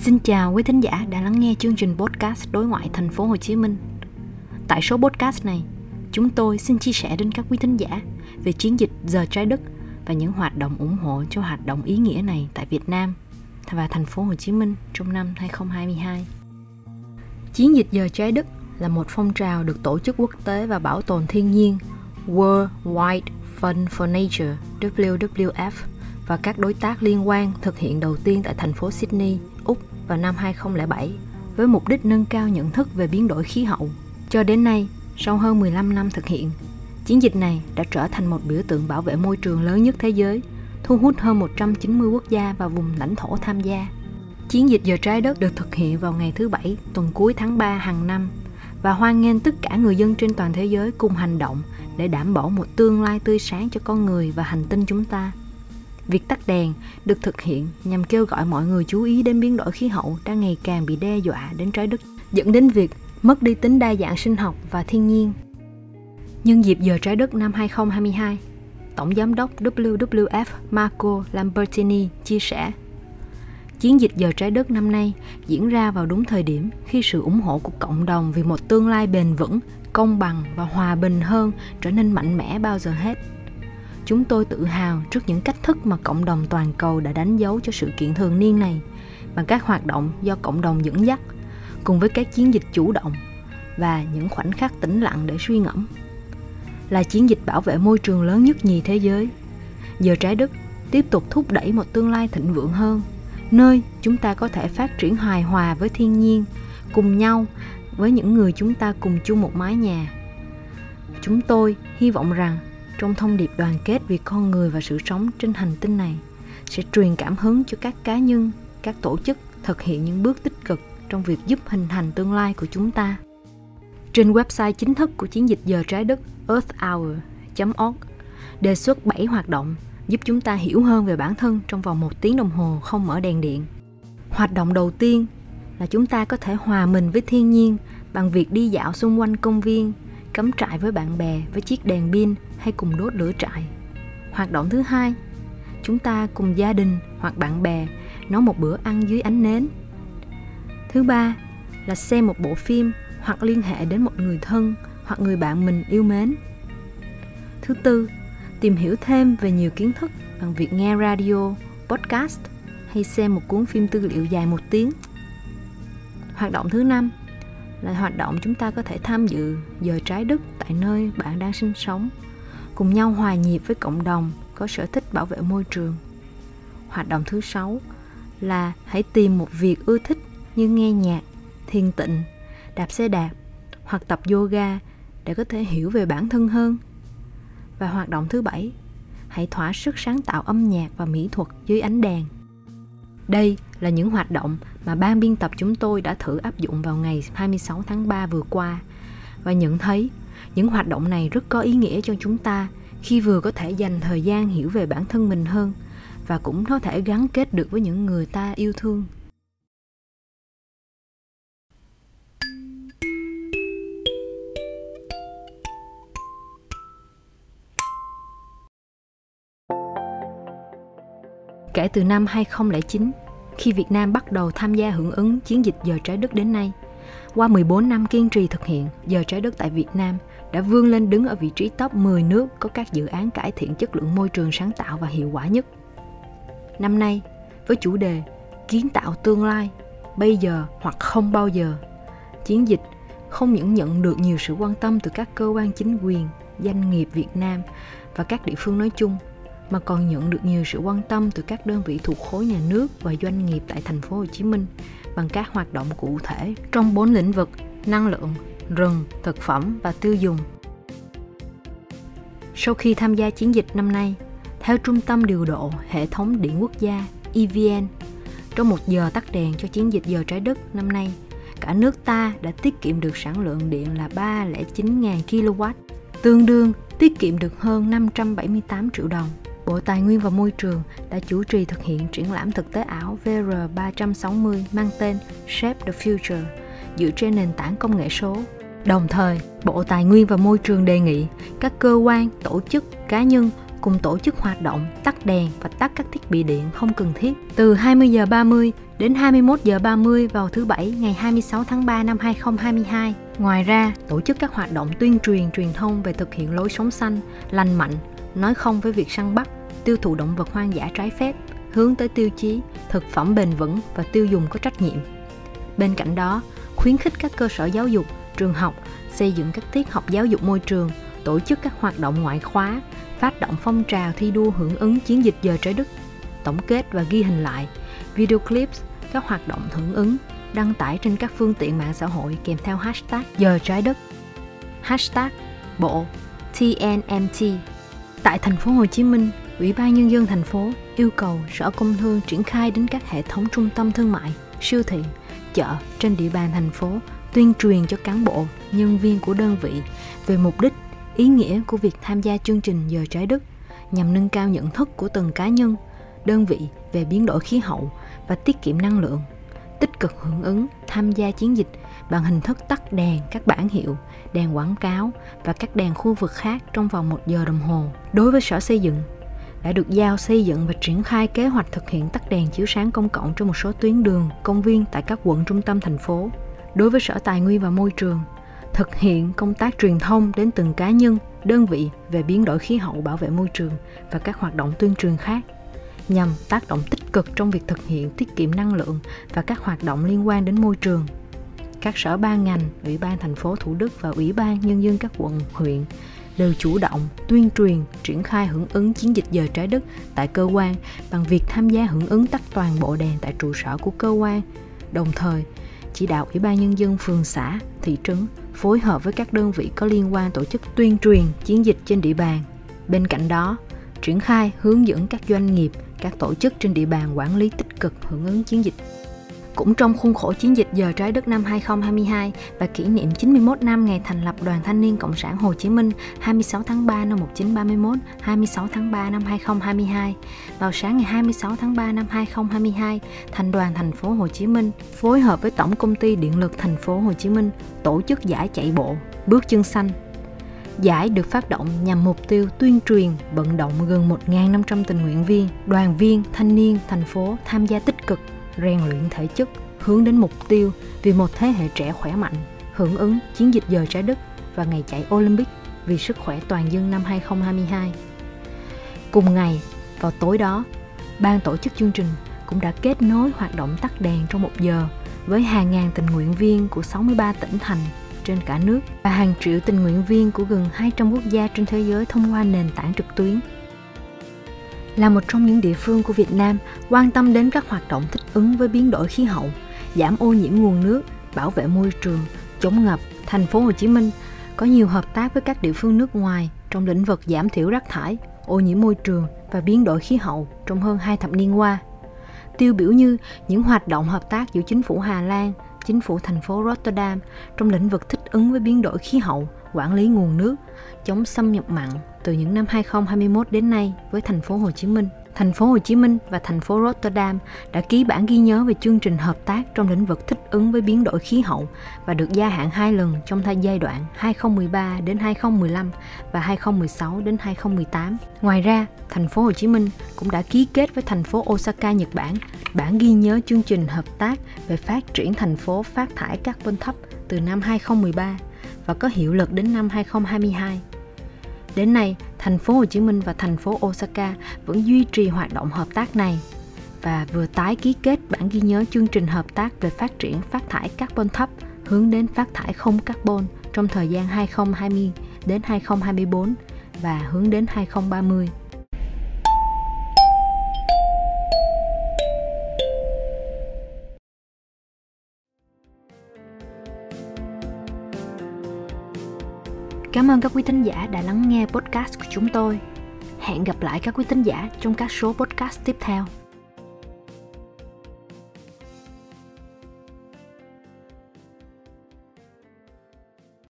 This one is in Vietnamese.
Xin chào quý thính giả đã lắng nghe chương trình podcast đối ngoại thành phố Hồ Chí Minh. Tại số podcast này, chúng tôi xin chia sẻ đến các quý thính giả về chiến dịch Giờ Trái Đất và những hoạt động ủng hộ cho hoạt động ý nghĩa này tại Việt Nam và thành phố Hồ Chí Minh trong năm 2022. Chiến dịch Giờ Trái Đất là một phong trào được tổ chức quốc tế và bảo tồn thiên nhiên World Wide Fund for Nature WWF và các đối tác liên quan thực hiện đầu tiên tại thành phố Sydney, vào năm 2007 với mục đích nâng cao nhận thức về biến đổi khí hậu. Cho đến nay, sau hơn 15 năm thực hiện, chiến dịch này đã trở thành một biểu tượng bảo vệ môi trường lớn nhất thế giới, thu hút hơn 190 quốc gia và vùng lãnh thổ tham gia. Chiến dịch giờ trái đất được thực hiện vào ngày thứ Bảy tuần cuối tháng 3 hàng năm và hoan nghênh tất cả người dân trên toàn thế giới cùng hành động để đảm bảo một tương lai tươi sáng cho con người và hành tinh chúng ta. Việc tắt đèn được thực hiện nhằm kêu gọi mọi người chú ý đến biến đổi khí hậu đang ngày càng bị đe dọa đến trái đất, dẫn đến việc mất đi tính đa dạng sinh học và thiên nhiên. Nhân dịp giờ trái đất năm 2022, Tổng giám đốc WWF Marco Lambertini chia sẻ Chiến dịch giờ trái đất năm nay diễn ra vào đúng thời điểm khi sự ủng hộ của cộng đồng vì một tương lai bền vững, công bằng và hòa bình hơn trở nên mạnh mẽ bao giờ hết. Chúng tôi tự hào trước những cách thức mà cộng đồng toàn cầu đã đánh dấu cho sự kiện thường niên này bằng các hoạt động do cộng đồng dẫn dắt cùng với các chiến dịch chủ động và những khoảnh khắc tĩnh lặng để suy ngẫm. Là chiến dịch bảo vệ môi trường lớn nhất nhì thế giới, giờ trái đất tiếp tục thúc đẩy một tương lai thịnh vượng hơn nơi chúng ta có thể phát triển hài hòa với thiên nhiên cùng nhau với những người chúng ta cùng chung một mái nhà chúng tôi hy vọng rằng trong thông điệp đoàn kết vì con người và sự sống trên hành tinh này sẽ truyền cảm hứng cho các cá nhân các tổ chức thực hiện những bước tích cực trong việc giúp hình thành tương lai của chúng ta trên website chính thức của chiến dịch giờ trái đất earthhour.org đề xuất 7 hoạt động giúp chúng ta hiểu hơn về bản thân trong vòng một tiếng đồng hồ không mở đèn điện. Hoạt động đầu tiên là chúng ta có thể hòa mình với thiên nhiên bằng việc đi dạo xung quanh công viên, cắm trại với bạn bè với chiếc đèn pin hay cùng đốt lửa trại. Hoạt động thứ hai, chúng ta cùng gia đình hoặc bạn bè nấu một bữa ăn dưới ánh nến. Thứ ba là xem một bộ phim hoặc liên hệ đến một người thân hoặc người bạn mình yêu mến. Thứ tư tìm hiểu thêm về nhiều kiến thức bằng việc nghe radio, podcast hay xem một cuốn phim tư liệu dài một tiếng. Hoạt động thứ năm là hoạt động chúng ta có thể tham dự giờ trái đất tại nơi bạn đang sinh sống, cùng nhau hòa nhịp với cộng đồng có sở thích bảo vệ môi trường. Hoạt động thứ sáu là hãy tìm một việc ưa thích như nghe nhạc, thiền tịnh, đạp xe đạp hoặc tập yoga để có thể hiểu về bản thân hơn và hoạt động thứ bảy, hãy thỏa sức sáng tạo âm nhạc và mỹ thuật dưới ánh đèn. Đây là những hoạt động mà ban biên tập chúng tôi đã thử áp dụng vào ngày 26 tháng 3 vừa qua. Và nhận thấy, những hoạt động này rất có ý nghĩa cho chúng ta khi vừa có thể dành thời gian hiểu về bản thân mình hơn và cũng có thể gắn kết được với những người ta yêu thương. Kể từ năm 2009, khi Việt Nam bắt đầu tham gia hưởng ứng chiến dịch Giờ Trái Đất đến nay, qua 14 năm kiên trì thực hiện Giờ Trái Đất tại Việt Nam đã vươn lên đứng ở vị trí top 10 nước có các dự án cải thiện chất lượng môi trường sáng tạo và hiệu quả nhất. Năm nay, với chủ đề Kiến tạo tương lai, bây giờ hoặc không bao giờ, chiến dịch không những nhận được nhiều sự quan tâm từ các cơ quan chính quyền, doanh nghiệp Việt Nam và các địa phương nói chung mà còn nhận được nhiều sự quan tâm từ các đơn vị thuộc khối nhà nước và doanh nghiệp tại thành phố Hồ Chí Minh bằng các hoạt động cụ thể trong bốn lĩnh vực năng lượng, rừng, thực phẩm và tiêu dùng. Sau khi tham gia chiến dịch năm nay, theo Trung tâm điều độ hệ thống điện quốc gia EVN, trong một giờ tắt đèn cho chiến dịch giờ trái đất năm nay, cả nước ta đã tiết kiệm được sản lượng điện là 309.000 kW, tương đương tiết kiệm được hơn 578 triệu đồng. Bộ Tài nguyên và Môi trường đã chủ trì thực hiện triển lãm thực tế ảo VR360 mang tên Shape the Future dựa trên nền tảng công nghệ số. Đồng thời, Bộ Tài nguyên và Môi trường đề nghị các cơ quan, tổ chức, cá nhân cùng tổ chức hoạt động tắt đèn và tắt các thiết bị điện không cần thiết từ 20 giờ 30 đến 21 giờ 30 vào thứ Bảy ngày 26 tháng 3 năm 2022. Ngoài ra, tổ chức các hoạt động tuyên truyền truyền thông về thực hiện lối sống xanh, lành mạnh, nói không với việc săn bắt, tiêu thụ động vật hoang dã trái phép, hướng tới tiêu chí thực phẩm bền vững và tiêu dùng có trách nhiệm. Bên cạnh đó, khuyến khích các cơ sở giáo dục, trường học xây dựng các tiết học giáo dục môi trường, tổ chức các hoạt động ngoại khóa, phát động phong trào thi đua hưởng ứng chiến dịch giờ trái đất, tổng kết và ghi hình lại video clips, các hoạt động hưởng ứng đăng tải trên các phương tiện mạng xã hội kèm theo hashtag giờ trái đất, hashtag bộ TNMT. Tại thành phố Hồ Chí Minh, Ủy ban Nhân dân thành phố yêu cầu Sở Công Thương triển khai đến các hệ thống trung tâm thương mại, siêu thị, chợ trên địa bàn thành phố tuyên truyền cho cán bộ, nhân viên của đơn vị về mục đích, ý nghĩa của việc tham gia chương trình Giờ Trái Đất nhằm nâng cao nhận thức của từng cá nhân, đơn vị về biến đổi khí hậu và tiết kiệm năng lượng, tích cực hưởng ứng tham gia chiến dịch bằng hình thức tắt đèn các bản hiệu, đèn quảng cáo và các đèn khu vực khác trong vòng một giờ đồng hồ. Đối với Sở Xây dựng, đã được giao xây dựng và triển khai kế hoạch thực hiện tắt đèn chiếu sáng công cộng trên một số tuyến đường, công viên tại các quận trung tâm thành phố. Đối với Sở Tài nguyên và Môi trường, thực hiện công tác truyền thông đến từng cá nhân, đơn vị về biến đổi khí hậu, bảo vệ môi trường và các hoạt động tuyên truyền khác nhằm tác động tích cực trong việc thực hiện tiết kiệm năng lượng và các hoạt động liên quan đến môi trường. Các sở ban ngành, Ủy ban thành phố Thủ Đức và Ủy ban nhân dân các quận, huyện đều chủ động tuyên truyền triển khai hưởng ứng chiến dịch giờ trái đất tại cơ quan bằng việc tham gia hưởng ứng tắt toàn bộ đèn tại trụ sở của cơ quan, đồng thời chỉ đạo Ủy ban nhân dân phường xã, thị trấn phối hợp với các đơn vị có liên quan tổ chức tuyên truyền chiến dịch trên địa bàn. Bên cạnh đó, triển khai hướng dẫn các doanh nghiệp, các tổ chức trên địa bàn quản lý tích cực hưởng ứng chiến dịch. Cũng trong khuôn khổ chiến dịch Giờ Trái Đất năm 2022 và kỷ niệm 91 năm ngày thành lập Đoàn Thanh niên Cộng sản Hồ Chí Minh 26 tháng 3 năm 1931, 26 tháng 3 năm 2022. Vào sáng ngày 26 tháng 3 năm 2022, Thành đoàn thành phố Hồ Chí Minh phối hợp với Tổng công ty Điện lực thành phố Hồ Chí Minh tổ chức giải chạy bộ Bước chân xanh Giải được phát động nhằm mục tiêu tuyên truyền, vận động gần 1.500 tình nguyện viên, đoàn viên, thanh niên, thành phố tham gia tích cực, rèn luyện thể chất, hướng đến mục tiêu vì một thế hệ trẻ khỏe mạnh, hưởng ứng chiến dịch giờ trái đất và ngày chạy Olympic vì sức khỏe toàn dân năm 2022. Cùng ngày, vào tối đó, ban tổ chức chương trình cũng đã kết nối hoạt động tắt đèn trong một giờ với hàng ngàn tình nguyện viên của 63 tỉnh thành trên cả nước và hàng triệu tình nguyện viên của gần 200 quốc gia trên thế giới thông qua nền tảng trực tuyến. Là một trong những địa phương của Việt Nam quan tâm đến các hoạt động thích ứng với biến đổi khí hậu, giảm ô nhiễm nguồn nước, bảo vệ môi trường, chống ngập, thành phố Hồ Chí Minh có nhiều hợp tác với các địa phương nước ngoài trong lĩnh vực giảm thiểu rác thải, ô nhiễm môi trường và biến đổi khí hậu trong hơn hai thập niên qua. Tiêu biểu như những hoạt động hợp tác giữa chính phủ Hà Lan, chính phủ thành phố Rotterdam trong lĩnh vực thích ứng với biến đổi khí hậu, quản lý nguồn nước, chống xâm nhập mặn từ những năm 2021 đến nay với thành phố Hồ Chí Minh. Thành phố Hồ Chí Minh và thành phố Rotterdam đã ký bản ghi nhớ về chương trình hợp tác trong lĩnh vực thích ứng với biến đổi khí hậu và được gia hạn hai lần trong thời giai đoạn 2013 đến 2015 và 2016 đến 2018. Ngoài ra, thành phố Hồ Chí Minh cũng đã ký kết với thành phố Osaka, Nhật Bản bản ghi nhớ chương trình hợp tác về phát triển thành phố phát thải carbon thấp từ năm 2013 và có hiệu lực đến năm 2022. Đến nay, thành phố Hồ Chí Minh và thành phố Osaka vẫn duy trì hoạt động hợp tác này và vừa tái ký kết bản ghi nhớ chương trình hợp tác về phát triển phát thải carbon thấp hướng đến phát thải không carbon trong thời gian 2020 đến 2024 và hướng đến 2030. Cảm ơn các quý thính giả đã lắng nghe podcast của chúng tôi. Hẹn gặp lại các quý thính giả trong các số podcast tiếp theo.